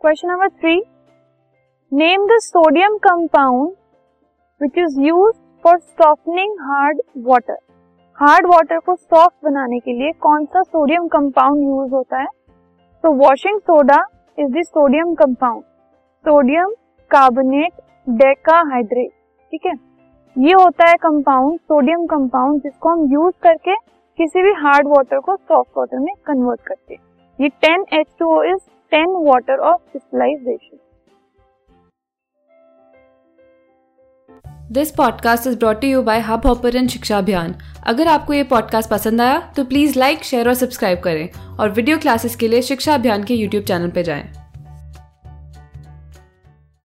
Question number three name the sodium compound which is use for softening hard water hard water को soft बनाने के लिए कौन सा सोडियम कंपाउंड यूज़ होता है? तो washing soda is the sodium compound sodium carbonate decahydrate ठीक है? ये होता है कंपाउंड सोडियम कंपाउंड जिसको हम यूज़ करके किसी भी हार्ड वाटर को सॉफ्ट वाटर में कन्वर्ट करते हैं. ये 10 H2O is 10 water of crystallisation this podcast is brought you by hub hopper शिक्षा अभियान अगर आपको ये पॉडकास्ट पसंद आया तो प्लीज़ लाइक शेयर और सब्सक्राइब करें और वीडियो क्लासेस के लिए शिक्षा अभियान के यूट्यूब चैनल पर जाएँ।